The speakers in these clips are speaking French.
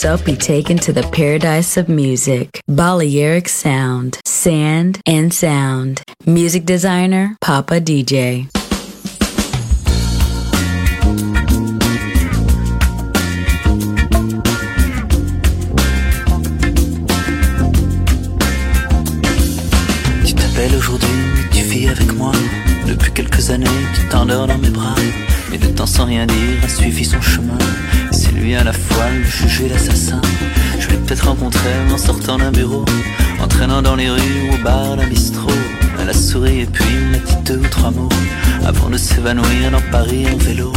Yourself be taken to the paradise of music. Balearic sound, sand, and sound. Music designer, Papa DJ. Quelques années, tu t'endors dans mes bras. Mais de temps sans rien dire, a suivi son chemin. Lui à la fois le juge et l'assassin. Je l'ai peut-être rencontré en sortant d'un bureau, en traînant dans les rues ou au bar d'un bistrot. Elle a souri et puis m'a dit deux ou trois mots avant de s'évanouir dans Paris en vélo.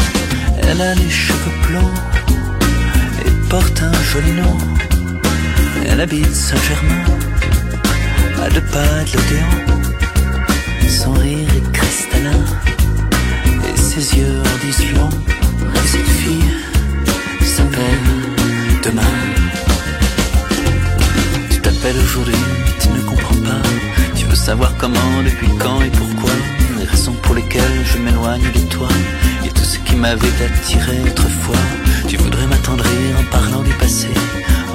Elle a les cheveux blonds et porte un joli nom. Elle habite Saint-Germain à deux pas de l'Odéon. Son rire est cristallin et ses yeux en disent long. Cette fille s'appelle demain. Tu t'appelles aujourd'hui, tu ne comprends pas. Tu veux savoir comment, depuis quand et pourquoi. Les raisons pour lesquelles je m'éloigne de toi et tout ce qui m'avait attiré autrefois. Tu voudrais m'attendrir en parlant du passé,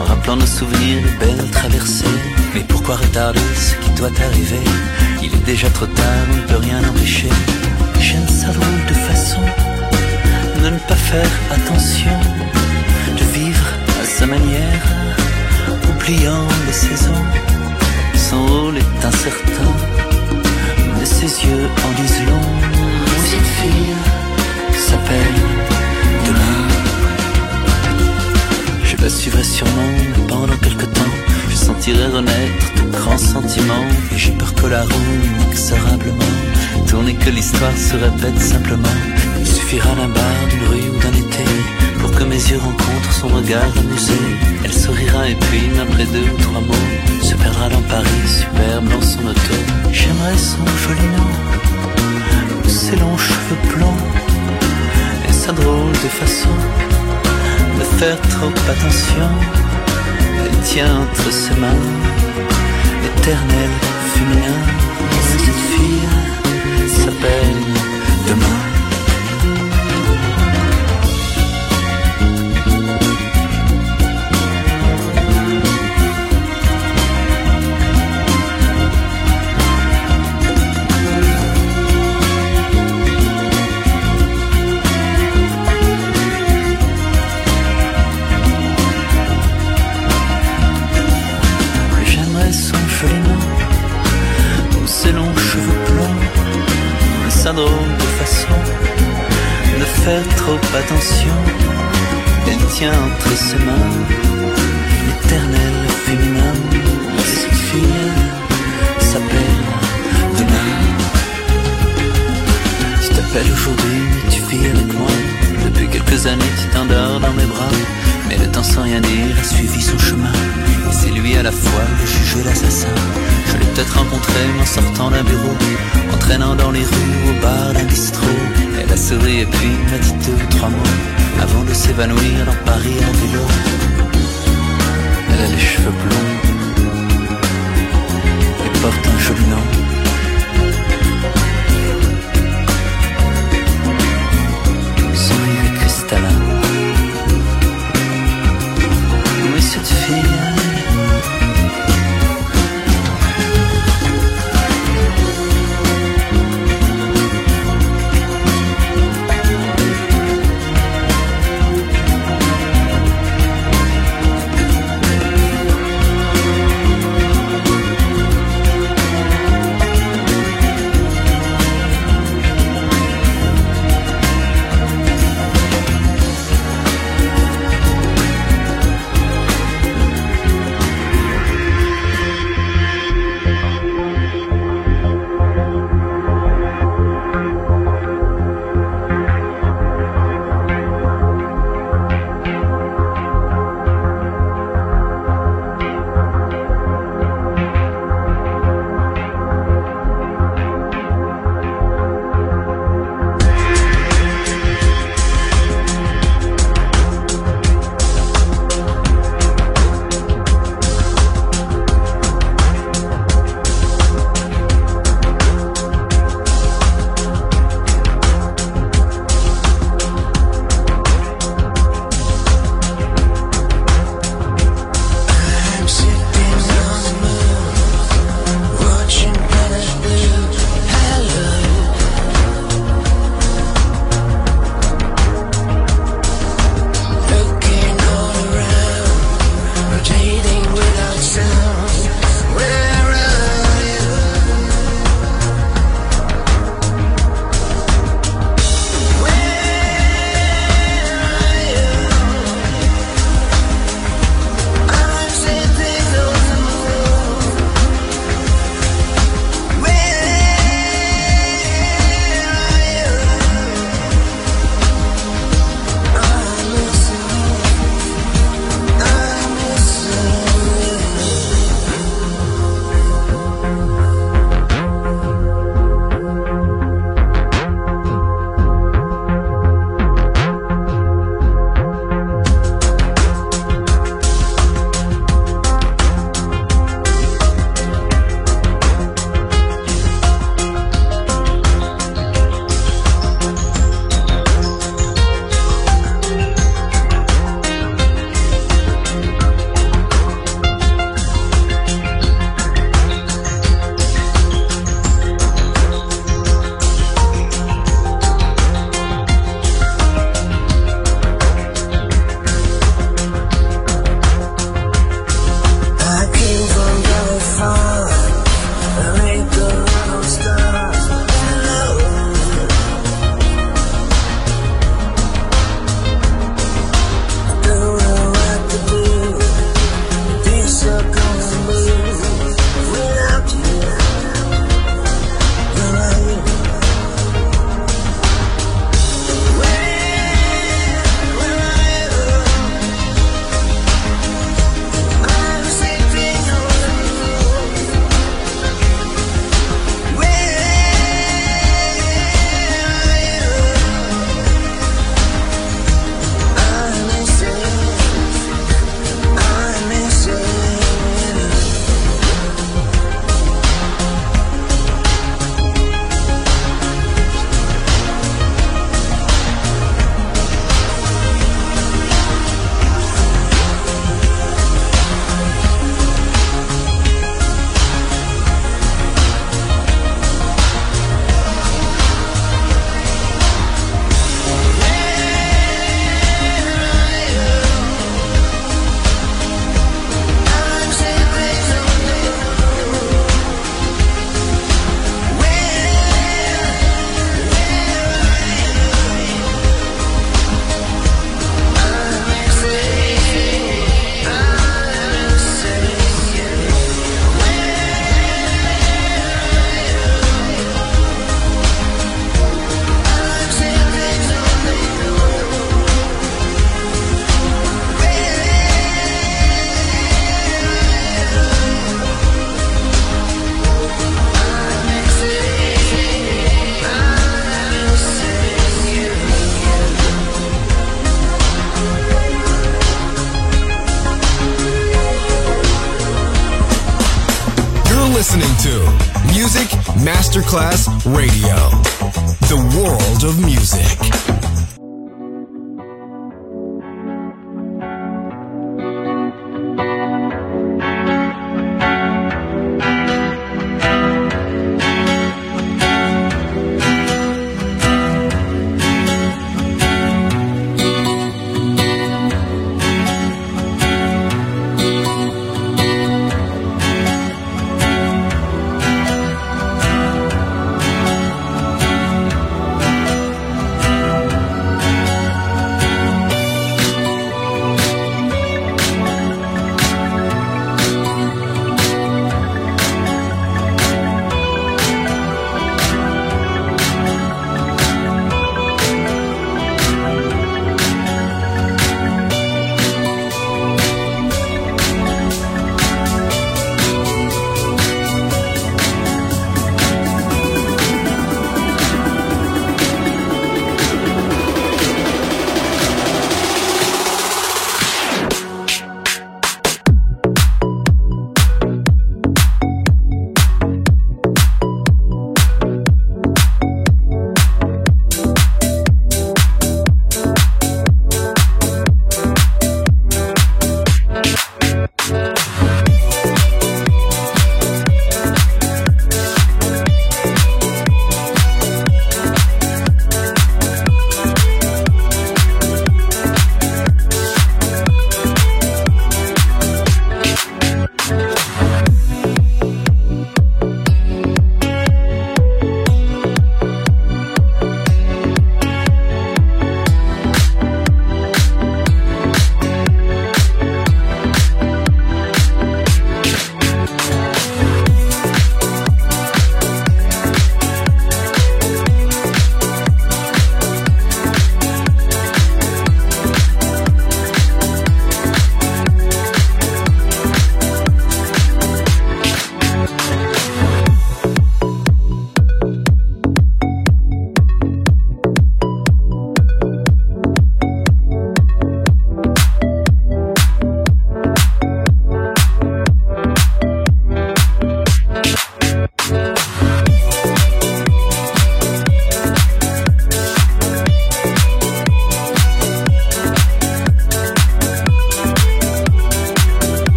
en rappelant nos souvenirs de belles traversées. Mais pourquoi retarder ce qui doit arriver Il est déjà trop tard, on ne peut rien empêcher. J'aime sa drôle de façon de ne pas faire oubliant les saisons. Son rôle est incertain, mais ses yeux en disent long. Cette fille s'appelle demain. Je la suivrai sûrement mais pendant quelque temps. Je sentirai renaître de grands sentiments. Et j'ai peur que la roue inexorablement tourne et que l'histoire se répète simplement. Il suffira d'un bar, d'une rue ou d'un que mes yeux rencontrent son regard amusé. Elle sourira et puis, après deux ou trois mots, se perdra dans Paris, superbe dans son auto. J'aimerais son joli nom, ses longs cheveux blonds et sa drôle de façon de faire trop attention. Elle tient entre ses mains l'éternel féminin. Cette fille s'appelle attention. Elle tient entre ses mains l'éternel féminin. Cette fille s'appelle demain. Tu t'appelles aujourd'hui, tu vis avec moi. Depuis quelques années, tu t'endors dans mes bras. Mais le temps sans rien dire a suivi son chemin. Et c'est lui à la fois le juge et l'assassin. Je l'ai peut-être rencontré en sortant d'un bureau, en traînant dans les rues au bar d'un bistrot. Elle a souri et puis m'a dit deux ou trois mots avant de s'évanouir dans Paris en vélo. Elle a les cheveux blonds et porte un joli nom. Son rire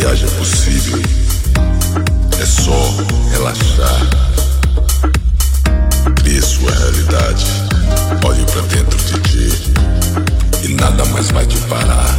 viagem é possível. É só relaxar. Crie sua realidade. Olhe para dentro de ti. E nada mais vai te parar.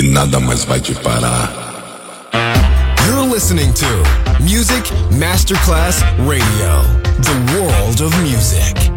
e nada mais vai te parar. You're listening to Music Masterclass Radio, the world of music.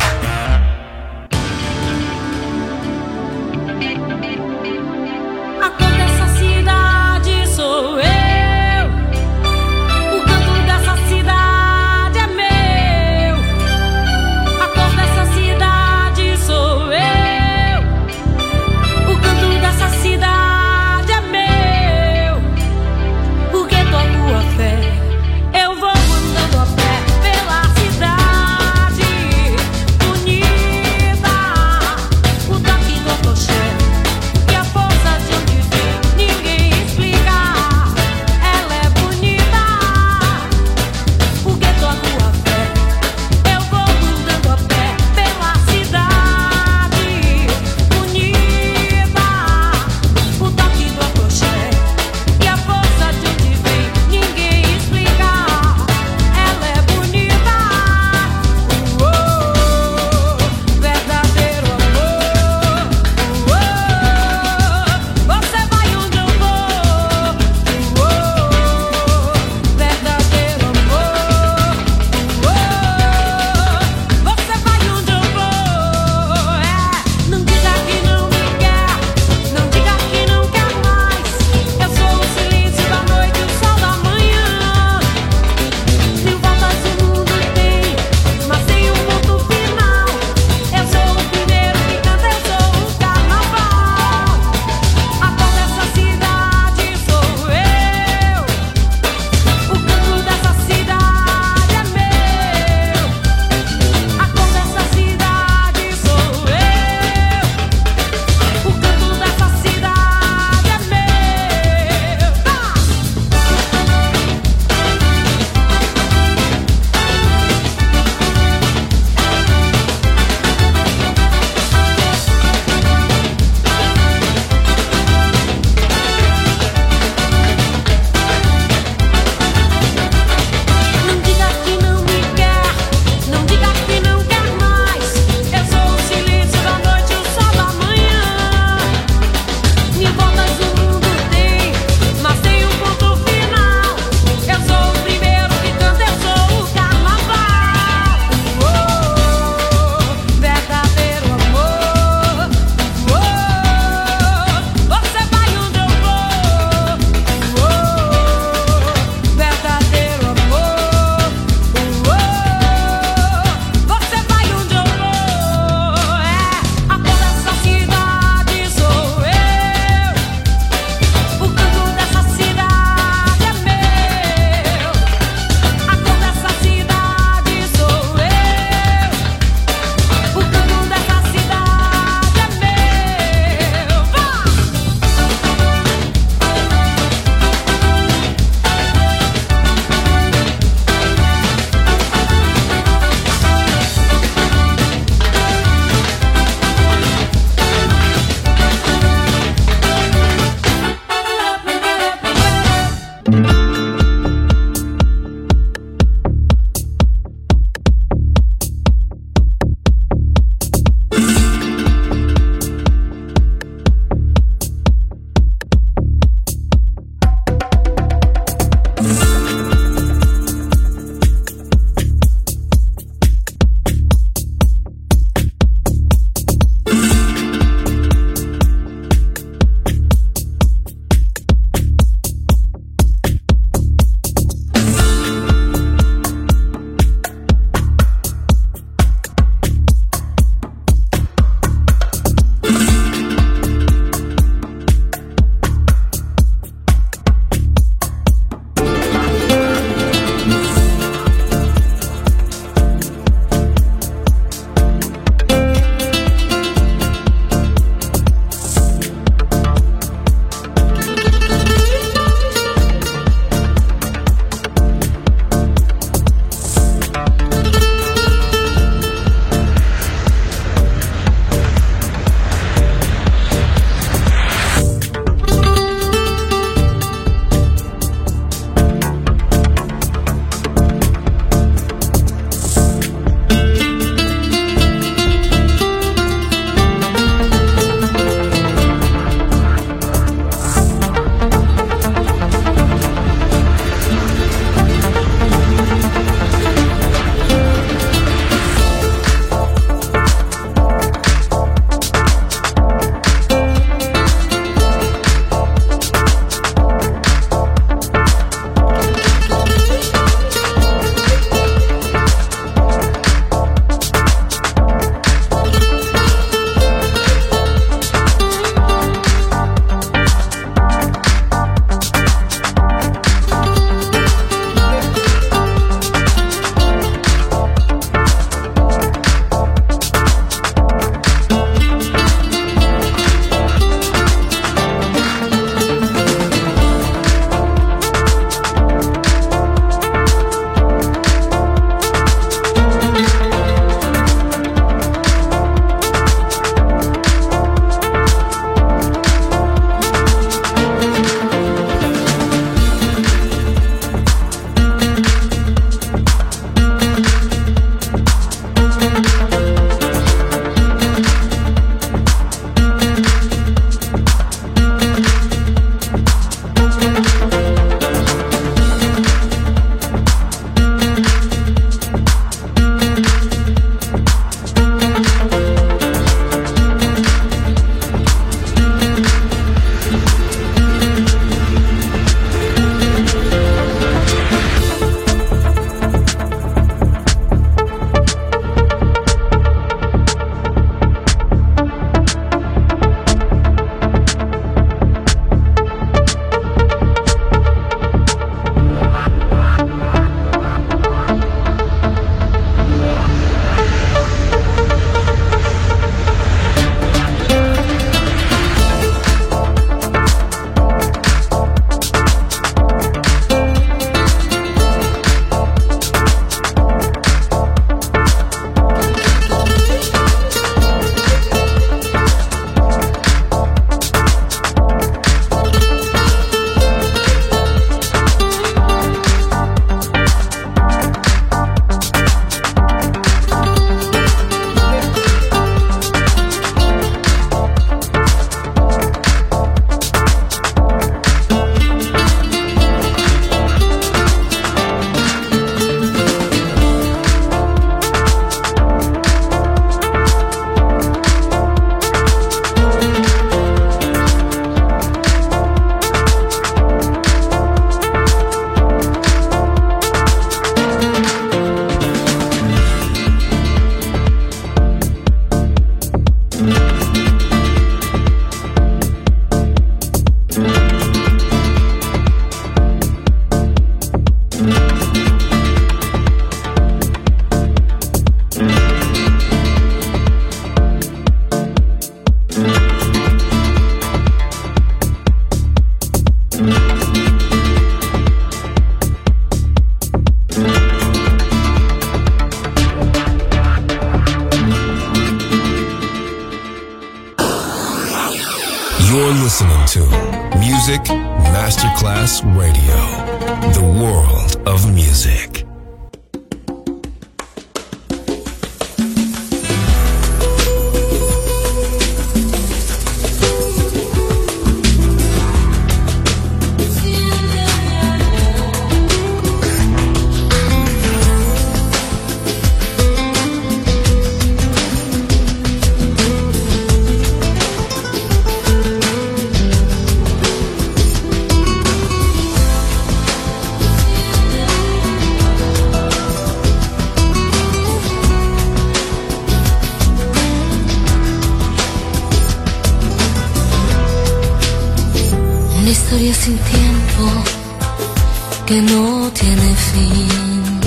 que no tiene fin.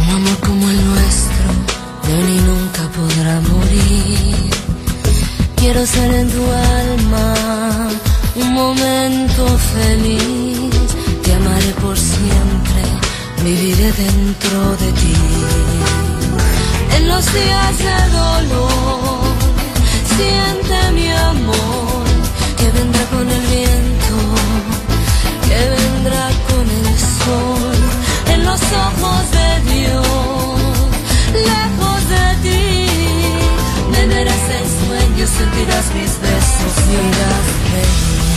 Un amor como el nuestro, de ni nunca podrá morir. Quiero ser en tu alma un momento feliz. Te amaré por siempre, viviré dentro de ti. En los días de dolor, siente mi amor que vendrá con el bien olvidas mis besos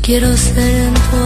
Quiero ser en tu